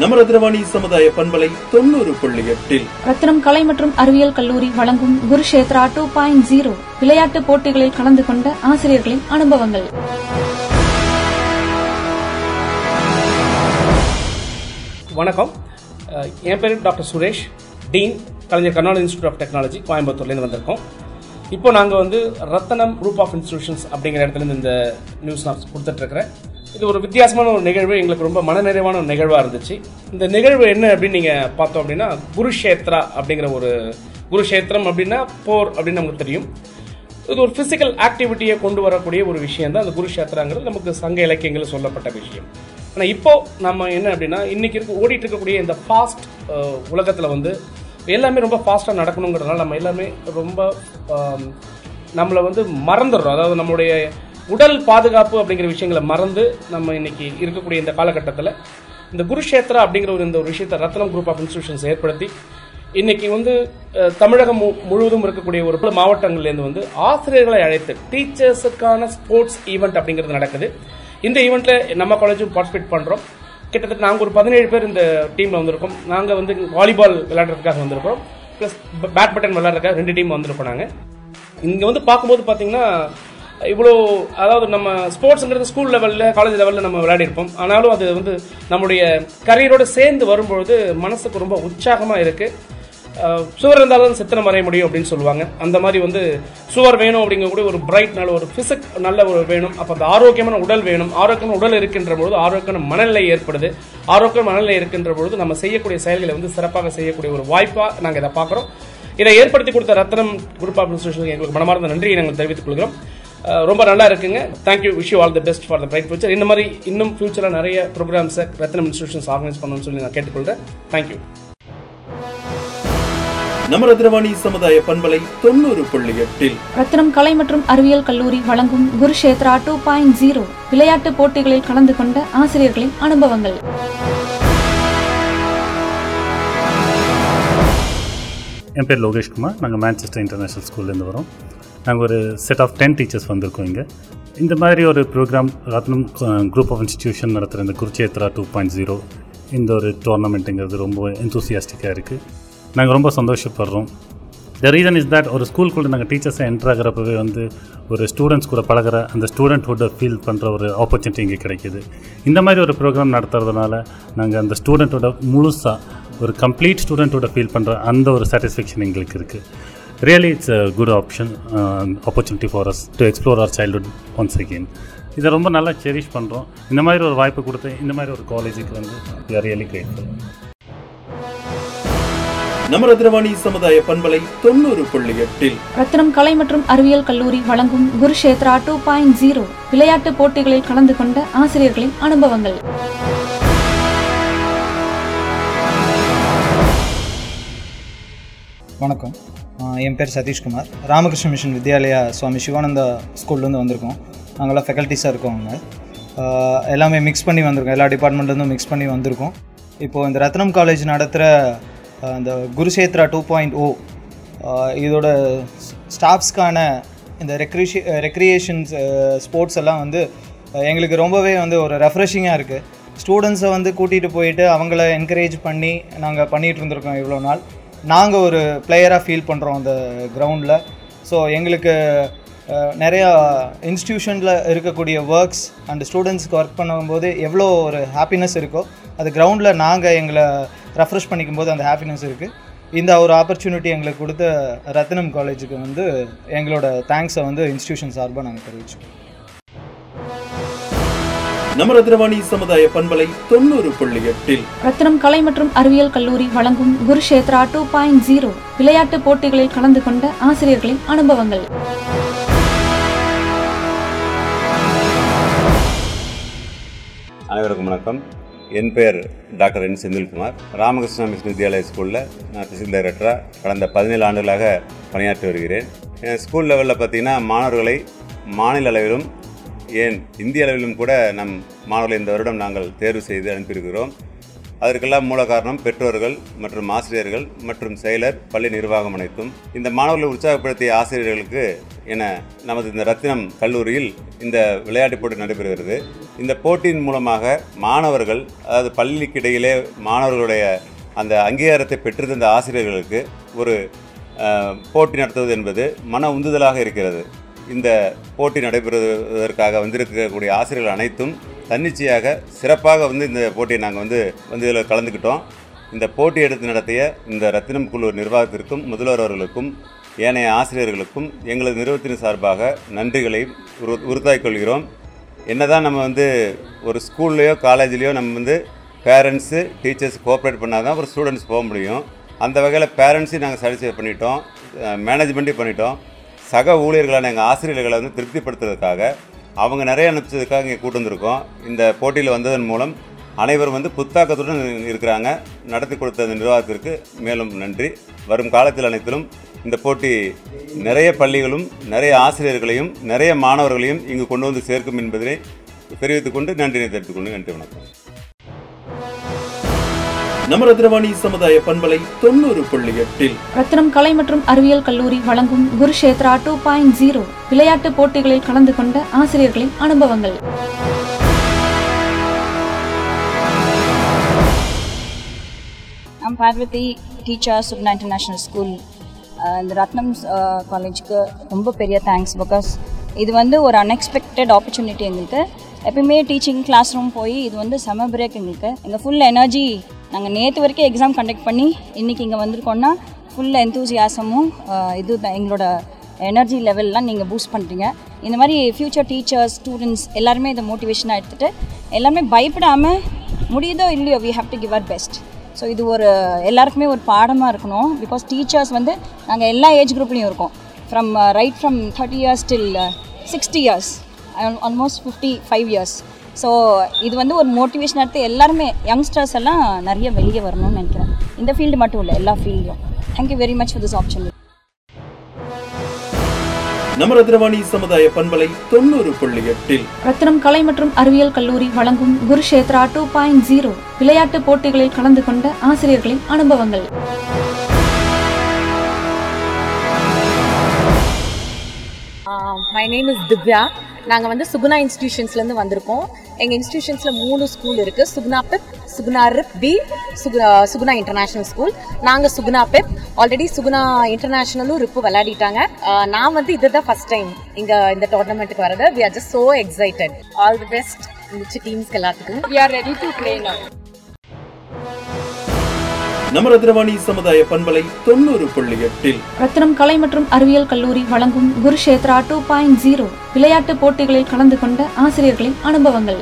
நம்ம ரத்னவாணி சமுதாய பண்பலை தொண்ணூறு புள்ளி எட்டில். ரத்னம் கலை மற்றும் அறிவியல் கல்லூரி வழங்கும் குருஷேத்ரா டூ பாயிண்ட் ஜீரோ விளையாட்டு போட்டிகளில் கலந்து கொண்ட ஆசிரியர்களின் அனுபவங்கள். வணக்கம். என் பேர் doctor Suresh. Dean Kalaignar Karunanidhi institute of technology கோயம்புத்தூர்லேருந்து வந்திருக்கோம். இப்போ நாங்கள் வந்து ரத்தனம் குரூப் ஆஃப் இன்ஸ்டிடியூஷன்ஸ் அப்படிங்கிற இடத்துலேருந்து இந்த நியூஸ் நான் கொடுத்துட்ருக்கிறேன் இது ஒரு வித்தியாசமான ஒரு நிகழ்வு. எங்களுக்கு ரொம்ப மனநிறைவான ஒரு நிகழ்வாக இருந்துச்சு. இந்த நிகழ்வு என்ன அப்படின்னு நீங்கள் பார்த்தோம் அப்படின்னா குருஷேத்ரா அப்படிங்கிற ஒரு குருஷேத்திரம் அப்படின்னா போர் அப்படின்னு நமக்கு தெரியும். இது ஒரு ஃபிசிக்கல் ஆக்டிவிட்டியை கொண்டு வரக்கூடிய ஒரு விஷயம் தான் அந்த குருஷேத்திராங்கிறது நமக்கு சங்க இலக்கியங்களில் சொல்லப்பட்ட விஷயம். ஆனால் இப்போ நம்ம என்ன அப்படின்னா இன்னைக்கு இருக்க ஓடிட்டு இருக்கக்கூடிய இந்த ஃபாஸ்ட் உலகத்தில் வந்து எல்லாமே ரொம்ப ஃபாஸ்ட்டாக நடக்கணுங்கிறதுனால நம்ம எல்லாமே ரொம்ப நம்மளை வந்து மறந்துடுறோம். அதாவது நம்மளுடைய உடல் பாதுகாப்பு அப்படிங்கிற விஷயங்களை மறந்து நம்ம இன்னைக்கு இருக்கக்கூடிய இந்த காலகட்டத்தில் இந்த குருஷேத்ரா அப்படிங்கிற ஒரு இந்த ஒரு விஷயத்தை ரத்னம் குரூப் ஆஃப் இன்ஸ்டியூஷன்ஸ் ஏற்படுத்தி இன்னைக்கு வந்து தமிழகம் மு- முழுவதும் இருக்கக்கூடிய ஒரு பல மாவட்டங்கள்லேருந்து வந்து ஆசிரியர்களை அழைத்து டீச்சர்ஸுக்கான ஸ்போர்ட்ஸ் ஈவெண்ட் அப்படிங்கிறது நடக்குது. இந்த ஈவெண்ட்ல நம்ம காலேஜும் பார்ட்டிசிபேட் பண்ணுறோம் கிட்டத்தட்ட நாங்கள் ஒரு பதினேழு பேர் இந்த டீமில் வந்திருக்கோம். நாங்கள் வந்து வாலிபால் விளையாடுறதுக்காக வந்திருக்கிறோம். ப்ளஸ் பேட்மிண்டன் விளையாடுறதுக்காக ரெண்டு டீம் வந்திருக்கோம் நாங்கள் இங்கே வந்து பார்க்கும்போது பார்த்தீங்கன்னா இவ்வளோ அதாவது நம்ம ஸ்போர்ட்ஸுங்கிறது ஸ்கூல் லெவலில் காலேஜ் லெவலில் நம்ம விளையாடிருப்போம் ஆனாலும் அது வந்து நம்முடைய கரியரோடு சேர்ந்து வரும்பொழுது மனசுக்கு ரொம்ப உற்சாகமாக இருக்குது சுவர் இருந்தாலும் சித்திரம் வரைய முடியும் அப்படின்னு சொல்லுவாங்க. அந்த மாதிரி வந்து சுவர் வேணும் அப்படிங்கக்கூடிய ஒரு பிரைட் நல்ல ஒரு ஃபிசிக் நல்ல ஒரு வேணும். அப்போ அந்த ஆரோக்கியமான உடல் வேணும். ஆரோக்கியமான உடல் இருக்கின்ற பொழுது ஆரோக்கியமான மனநிலை ஏற்படுது. ஆரோக்கிய மனநிலை இருக்கின்ற பொழுது நம்ம செய்யக்கூடிய செயல்களை வந்து சிறப்பாக செய்யக்கூடிய ஒரு வாய்ப்பாக நாங்கள் இதை பார்க்குறோம். இதை ஏற்படுத்தி கொடுத்த ரத்னம் குரூப் ஆஃப் இன்ஸ்டியூஷன் எங்களுக்கு மனமார்ந்த நன்றியை நாங்கள் தெரிவித்துக் கொள்கிறோம். ரொம்ப நல்லா இருக்குங்க. Thank you wish you all the best for the bright future இந்த மாதிரி இன்னும் ஃபியூச்சரில் நிறைய ப்ரோக்ராம்ஸை ரத்னம் இன்ஸ்டியூஷன்ஸ் ஆர்கனைஸ் பண்ணணும்னு சொல்லி நான் கேட்டுக்கொள்கிறேன் தேங்க்யூ நம்ம ரத்னவாணி சமுதாய பண்பலை தொண்ணூறு புள்ளி எட்டில். ரத்னம் கலை மற்றும் அறிவியல் கல்லூரி வழங்கும் குருஷேத்ரா டூ பாயிண்ட் ஜீரோ விளையாட்டு போட்டிகளில் கலந்து கொண்ட ஆசிரியர்களின் அனுபவங்கள். என் பேர் லோகேஷ் குமார் நாங்கள் மேன்செஸ்டர் இன்டர்நேஷ்னல் ஸ்கூல்லேருந்து வரோம். நாங்கள் ஒரு செட் ஆஃப் டென் டீச்சர்ஸ் வந்திருக்கோம் இங்கே. இந்த மாதிரி ஒரு programme Rathinam group of institution நடத்துகிற இந்த குருச்சேத்ரா டூ பாயிண்ட் ஜீரோ இந்த ஒரு டோர்னமெண்ட்டுங்கிறது ரொம்ப எந்தூசியாஸ்டிக்காக இருக்குது நாங்கள் ரொம்ப சந்தோஷப்படுறோம். த ரீசன் இஸ் தட் ஒரு ஸ்கூலுக்குள்ளே நாங்கள் டீச்சர்ஸை என்ட்ரு ஆகிறப்பவே வந்து ஒரு ஸ்டூடெண்ட்ஸ் கூட பழகுற அந்த ஸ்டூடெண்ட்ஹுட்டை ஃபீல் பண்ணுற ஒரு ஆப்பர்ச்சுனிட்டி இங்கே கிடைக்கிது. இந்த மாதிரி ஒரு ப்ரோக்ராம் நடத்துறதுனால நாங்கள் அந்த ஸ்டூடெண்ட்டோட முழுசாக ஒரு கம்ப்ளீட் ஸ்டூடெண்ட்டோட ஃபீல் பண்ணுற அந்த ஒரு சாட்டிஸ்ஃபேக்ஷன் எங்களுக்கு இருக்குது really it's a good option opportunity for us to explore our childhood once again இதை ரொம்ப நல்லா செரிஷ் பண்ணுறோம் இந்த மாதிரி ஒரு வாய்ப்பு கொடுத்து இந்த மாதிரி ஒரு காலேஜுக்கு வந்து are ரியலி grateful. நம்ம ரத்னவாணி சமுதாய பண்பலை தொண்ணூறு புள்ளி எட்டில். ரத்னம் கலை மற்றும் அறிவியல் கல்லூரி வழங்கும் குருஷேத்ரா டூ பாயிண்ட் ஜீரோ விளையாட்டு போட்டிகளில் கலந்து கொண்ட ஆசிரியர்களின் அனுபவங்கள். வணக்கம். என் பேர் சதீஷ்குமார். ராமகிருஷ்ண மிஷன் வித்யாலயா சுவாமி சிவானந்தா ஸ்கூல்லேருந்து வந்திருக்கோம். நாங்களாம் ஃபெக்கல்ட்டிஸாக இருக்கோம் அங்கே. எல்லாமே மிக்ஸ் பண்ணி வந்திருக்கோம். எல்லா டிபார்ட்மெண்ட்லேருந்தும் மிக்ஸ் பண்ணி வந்திருக்கோம். இப்போது இந்த ரத்னம் காலேஜ் நடத்துகிற அந்த Kurukshetra two point O oh, இதோட ஸ்டாஃப்ஸ்க்கான இந்த ரெக்ரிஷி ரெக்ரியேஷன்ஸ் ஸ்போர்ட்ஸ் எல்லாம் வந்து எங்களுக்கு ரொம்பவே வந்து ஒரு ரெஃப்ரெஷிங்காக இருக்குது ஸ்டூடெண்ட்ஸை வந்து கூட்டிகிட்டு போயிட்டு அவங்கள என்கரேஜ் பண்ணி நாங்கள் பண்ணிகிட்டு இருந்திருக்கோம் இவ்வளோ நாள். நாங்கள் ஒரு பிளேயராக ஃபீல் பண்ணுறோம் அந்த கிரவுண்டில் ஸோ எங்களுக்கு நிறையா இன்ஸ்டியூஷனில் இருக்கக்கூடிய ஒர்க்ஸ் அண்ட் ஸ்டூடெண்ட்ஸ்க்கு ஒர்க் பண்ணும்போது எவ்வளோ ஒரு ஹாப்பினஸ் இருக்கோ அது கிரவுண்டில் நாங்கள் எங்களை ரெஃப்ரெஷ் பண்ணிக்கும் போது அந்த ஹாப்பினஸ் இருக்குது இந்த ஒரு ஆப்பர்ச்சுனிட்டி எங்களுக்கு கொடுத்த ரத்னம் காலேஜுக்கு வந்து எங்களோட தேங்க்ஸை வந்து இன்ஸ்டியூஷன் சார்பாக நாங்கள் தெரிவிச்சோம் நம்ம ரத்னவாணி சமுதாய பண்பலை தொண்ணூறு புள்ளி எட்டில். ரத்னம் கலை மற்றும் அறிவியல் கல்லூரி வழங்கும் குருஷேத்ரா டூ பாயிண்ட் ஜீரோ விளையாட்டு போட்டிகளில் கலந்து கொண்ட ஆசிரியர்களின் அனுபவங்கள். அனைவருக்கும் வணக்கம். என் பெயர் doctor N Senthilkumar. Ramakrishna mission Vidyalaya ஸ்கூலில் நான் பிசிக்கல் டைரக்டராக கடந்த பதினேழு ஆண்டுகளாக பணியாற்றி வருகிறேன். என் ஸ்கூல் லெவலில் பார்த்தீங்கன்னா மாணவர்களை மாநில அளவிலும் ஏன் இந்திய அளவிலும் கூட நம் மாணவர்களை இந்த வருடம் நாங்கள் தேர்வு செய்து அனுப்பியிருக்கிறோம். அதற்கெல்லாம் மூல காரணம் பெற்றோர்கள் மற்றும் ஆசிரியர்கள் மற்றும் செயலர் பள்ளி நிர்வாகம் அனைத்தும். இந்த மாணவர்களை உற்சாகப்படுத்திய ஆசிரியர்களுக்கு என நமது இந்த ரத்தினம் கல்லூரியில் இந்த விளையாட்டுப் போட்டி நடைபெறுகிறது. இந்த போட்டியின் மூலமாக மாணவர்கள் அதாவது பள்ளிக்கிடையிலே மாணவர்களுடைய அந்த அங்கீகாரத்தை பெற்றிருந்த ஆசிரியர்களுக்கு ஒரு போட்டி நடத்துவது என்பது மன உந்துதலாக இருக்கிறது. இந்த போட்டி நடைபெறுவதற்காக வந்திருக்கக்கூடிய ஆசிரியர்கள் அனைத்தும் தன்னிச்சையாக சிறப்பாக வந்து இந்த போட்டியை நாங்கள் வந்து வந்து இதில் கலந்துக்கிட்டோம். இந்த போட்டி எடுத்து நடத்திய இந்த ரத்தினம் குழு நிர்வாகத்திற்கும் முதல்வர் அவர்களுக்கும் ஏனைய ஆசிரியர்களுக்கும் எங்களது நிறுவனத்தின் சார்பாக நன்றிகளை உரு உறுத்தாய் கொள்கிறோம். என்னதான் நம்ம வந்து ஒரு ஸ்கூல்லையோ காலேஜ்லேயோ நம்ம வந்து பேரண்ட்ஸு டீச்சர்ஸ் கோஆப்ரேட் பண்ணால் தான் ஒரு ஸ்டூடெண்ட்ஸ் போக முடியும். அந்த வகையில் பேரண்ட்ஸையும் நாங்கள் சாட்டிஸ்ஃபை பண்ணிட்டோம். மேனேஜ்மெண்ட்டையும் பண்ணிட்டோம். சக ஊழியர்களான எங்கள் ஆசிரியர்களை வந்து திருப்திப்படுத்துறதுக்காக அவங்க நிறைய அனுப்பிச்சதுக்காக இங்கே கூட்டு வந்திருக்கோம். இந்த போட்டியில் வந்ததன் மூலம் அனைவரும் வந்து புத்தாக்கத்துடன் இருக்கிறாங்க. நடத்தி கொடுத்த இந்த நிர்வாகத்திற்கு மேலும் நன்றி. வரும் காலத்தில் அனைத்திலும் இந்த போட்டி நிறைய பள்ளிகளும் நிறைய ஆசிரியர்களையும் நிறைய மாணவர்களையும் இங்கு கொண்டு வந்து சேர்க்கும் என்பதை தெரிவித்துக்கொண்டு நன்றியை தெரிவித்துக்கொண்டு நன்றி வணக்கம். நம்ம ரத்னவாணி சமுதாய பண்பலை தொண்ணூறு புள்ளி எட்டில். ரத்தினம் கலை மற்றும் அறிவியல் கல்லூரி வழங்கும் குருஷேத்ரா டூ பாயிண்ட் ஜீரோ விளையாட்டு போட்டிகளில் கலந்து கொண்ட ஆசிரியர்களின் அனுபவங்கள். I'm Parvathi teacher Suguna international school இந்த ரத்னம் காலேஜுக்கு ரொம்ப பெரிய தேங்க்ஸ் பிகாஸ் இது வந்து ஒரு அன்எக்ஸ்பெக்டட் ஆப்பர்ச்சுனிட்டி எங்களுக்கு. எப்பயுமே டீச்சிங் கிளாஸ் ரூம் போய் இது வந்து செம பிரேக் எங்களுக்கு. எங்கள் ஃபுல் எனர்ஜி நாங்கள் நேற்று வரைக்கும் எக்ஸாம் கண்டக்ட் பண்ணி இன்றைக்கி இங்கே வந்திருக்கோன்னா ஃபுல் எந்தூசியாசமும் இது தான் எங்களோட எனர்ஜி லெவல்லாம் நீங்கள் பூஸ்ட் பண்ணுறீங்க இந்த மாதிரி ஃப்யூச்சர் டீச்சர்ஸ் ஸ்டூடெண்ட்ஸ் எல்லாருமே இதை மோட்டிவேஷனாக எடுத்துகிட்டு எல்லாருமே பயப்படாமல் முடியுதோ இல்லையோ we have to give our best so இது ஒரு எல்லாருக்குமே ஒரு பாடமாக இருக்கணும். பிகாஸ் டீச்சர்ஸ் வந்து நாங்கள் எல்லா ஏஜ் குரூப்லேயும் இருக்கோம். From right from thirty years till sixty years almost fifty five years so இது வந்து ஒரு மோட்டிவேஷன் எடுத்து எல்லாருமே யங்ஸ்டர்ஸ் எல்லாம் நிறைய வெளியே வரணும்னு நினைக்கிறேன். இந்த ஃபீல்டு மட்டும் இல்லை எல்லா ஃபீல்ட்லையும் thank you very much for this opportunity நம்ம ரத்னவாணி சமுதாய பண்பலை தொண்ணூறு புள்ளி எட்டில். ரத்தினம் கலை மற்றும் அறிவியல் கல்லூரி வழங்கும் குருஷேத்ரா டூ பாயிண்ட் ஜீரோ விளையாட்டு போட்டிகளில் கலந்து கொண்ட ஆசிரியர்களின் அனுபவங்கள். மை நேம் இஸ் திவ்யா நாங்கள் வந்து சுகுணா இன்ஸ்டியூஷன்ஸ்லேருந்து வந்திருக்கோம். எங்கள் இன்ஸ்டியூஷன்ஸில் மூணு ஸ்கூல் இருக்குது Suguna PIP Suguna RIP B Suguna Suguna international school நாங்கள் சுகுணா பெப் ஆல்ரெடி சுகுணா இன்டர்நேஷ்னலும் ரிப்பு விளையாடிட்டாங்க. நான் வந்து இதுதான் ஃபஸ்ட் டைம் இங்கே இந்த டோர்னமெண்ட்டுக்கு வரது we are just so excited all the best மிச்ச டீம்ஸ்க்கு எல்லாத்துக்கும். We are ready to play now நம்ம ரத்னவாணி சமுதாய பண்பலை தொண்ணூறு புள்ளி எட்டில். ரத்தினம் கலை மற்றும் அறிவியல் கல்லூரி வழங்கும் குருஷேத்ரா டூ பாயிண்ட் ஜீரோ விளையாட்டு போட்டிகளில் கலந்து கொண்ட ஆசிரியர்களின் அனுபவங்கள்.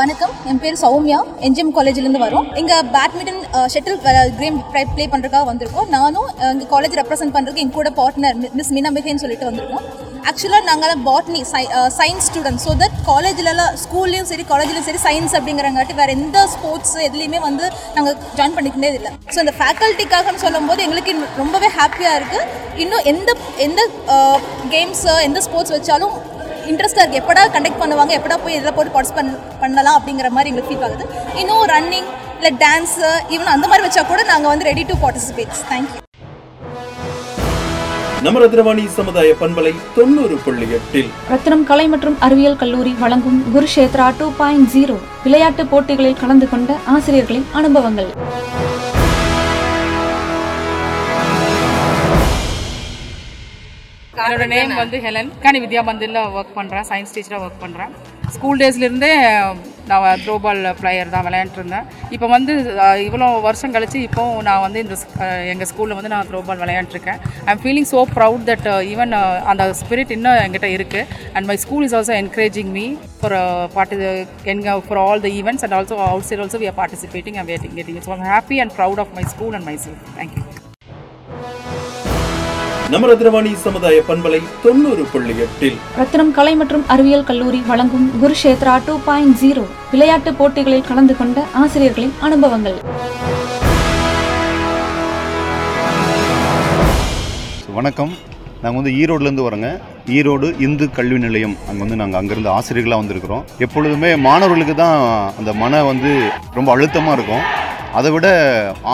வணக்கம். என் பேர் சௌமியா. என்ஜிஎம் காலேஜ்லேருந்து வரோம். இங்கே பேட்மிண்டன் ஷட்டில் கேம் ப்ளே பண்ணுறதுக்காக வந்திருக்கோம். நானும் எங்கள் காலேஜ் ரெப்ரசென்ட் பண்ணுறதுக்கு என் கூட பார்ட்னர் மிஸ் மீனா மிகேன்னு சொல்லிட்டு வந்திருக்கோம். ஆக்சுவலாக நாங்கள் botany sci science student so that காலேஜ்லலாம் ஸ்கூல்லையும் சரி காலேஜ்லையும் சரி சயின்ஸ் அப்படிங்கிறங்காட்டி வேறு எந்த ஸ்போர்ட்ஸ் எதுலேயுமே வந்து நாங்கள் ஜாயின் பண்ணிக்கிட்டே இல்லை. ஸோ இந்த ஃபேக்கல்ட்டிக்காகன்னு சொல்லும்போது எங்களுக்கு ரொம்பவே ஹாப்பியாக இருக்குது இன்னும் எந்த எந்த uh, கேம்ஸு எந்த ஸ்போர்ட்ஸ் வச்சாலும் இன்ட்ரெஸ்ட்டாக இருக்குது எப்படா கண்டக்ட் பண்ணுவாங்க எப்படா போய் இதில் போட்டு பார்ட்டிசிபேட் பண்ணலாம் அப்படிங்கிற மாதிரி எங்களுக்கு ஃபீல் ஆகுது. இன்னும் ரன்னிங் இல்லை டான்ஸு ஈவன் அந்த மாதிரி வச்சா கூட நாங்கள் வந்து ரெடி டு பார்ட்டிசிபேட் தேங்க்யூ நம்ம ரத்னவாணி சமுதாய பண்பலை தொண்ணூறு புள்ளி எட்டில். ரத்தினம் கலை மற்றும் அறிவியல் கல்லூரி வழங்கும் குருஷேத்ரா டூ பாயிண்ட் ஜீரோ விளையாட்டு போட்டிகளில் கலந்து கொண்ட ஆசிரியர்களின் அனுபவங்கள். என்னோட நேம் வந்து ஹெலன். கனி வித்யா மந்திரில் ஒர்க் பண்ணுறேன் சயின்ஸ் டீச்சராக ஒர்க் பண்ணுறேன் ஸ்கூல் டேஸ்லேருந்தே நான் த்ரோபால் பிளேயர் தான் விளையாண்டுருந்தேன். இப்போ வந்து இவ்வளோ வருஷம் கழிச்சு இப்போவும் நான் வந்து இந்த எங்கள் ஸ்கூலில் வந்து நான் throwball விளையாண்டுருக்கேன். I am feeling so proud that even அந்த ஸ்பிரிட் இன்னும் என்கிட்ட இருக்குது and my school is also encouraging me for party எங்க for all the events and also outside also we are participating and waiting getting so happy and proud of my school and myself thank you நம்ம ரத்னவாணி சமுதாய பண்பலை தொண்ணூறு புள்ளி எட்டில். ரத்தினம் கலை மற்றும் அறிவியல் கல்லூரி வழங்கும் குருஷேத்ரா டூ பாயிண்ட் ஜீரோ விளையாட்டு போட்டிகளில் கலந்து கொண்ட ஆசிரியர்களின் அனுபவங்கள். வணக்கம். நாங்கள் வந்து ஈரோட்லேருந்து வரோங்க. ஈரோடு இந்து கல்வி நிலையம். அங்கே வந்து நாங்கள் அங்கேருந்து ஆசிரியர்களாக வந்திருக்கிறோம். எப்பொழுதுமே மாணவர்களுக்கு தான் அந்த மன வந்து ரொம்ப அழுத்தமாக இருக்கும். அதை விட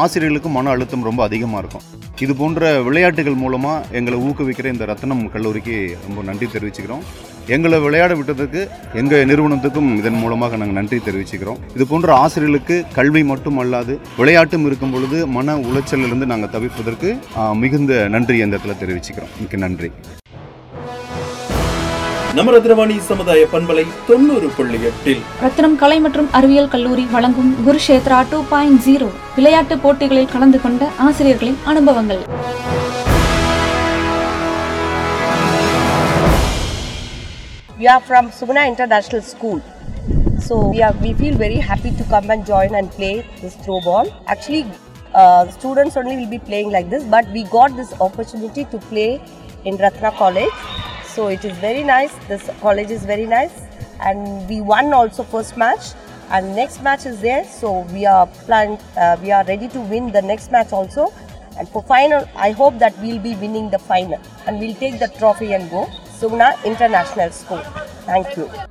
ஆசிரியர்களுக்கு மன அழுத்தம் ரொம்ப அதிகமாக இருக்கும். இது போன்ற விளையாட்டுகள் மூலமாக எங்களை ஊக்குவிக்கிற இந்த ரத்னம் கல்லூரிக்கு ரொம்ப நன்றி தெரிவிச்சுக்கிறோம். எங்களை விளையாட விட்டதுக்கு எங்கள் நிறுவனத்துக்கும் இதன் மூலமாக நாங்கள் நன்றி தெரிவிச்சுக்கிறோம். இது போன்ற ஆசிரியர்களுக்கு கல்வி மட்டும் அல்லாது விளையாட்டும் இருக்கும் பொழுது மன உளைச்சலிலிருந்து நாங்கள் தவிர்ப்பதற்கு மிகுந்த நன்றி இந்த இடத்துல தெரிவிச்சுக்கிறோம். மிக்க நன்றி. நம்ம ரத்னவாணி சமுதாய பண்பலை தொண்ணூறு புள்ளி எட்டில் ரத்னம் கலை மற்றும் அறிவியல் கல்லூரி வழங்கும் குருஷேத்ரா டூ பாயிண்ட் ஜீரோ விளையாட்டு போட்டிகளில் கலந்து கொண்ட ஆசிரியர்களின் அனுபவங்கள் We are from Suguna International School. So we are we feel very happy to come and join and play this throw ball. Actually, uh, students only will be playing like this, but we got this opportunity to play in Ratna College. So it is very nice. This college is very nice, and we won also first match. And next match is there, so we are planning. Uh, we are ready to win the next match also. And for final, I hope that we'll be winning the final and we'll take the trophy and go. Sugna International School. Thank you.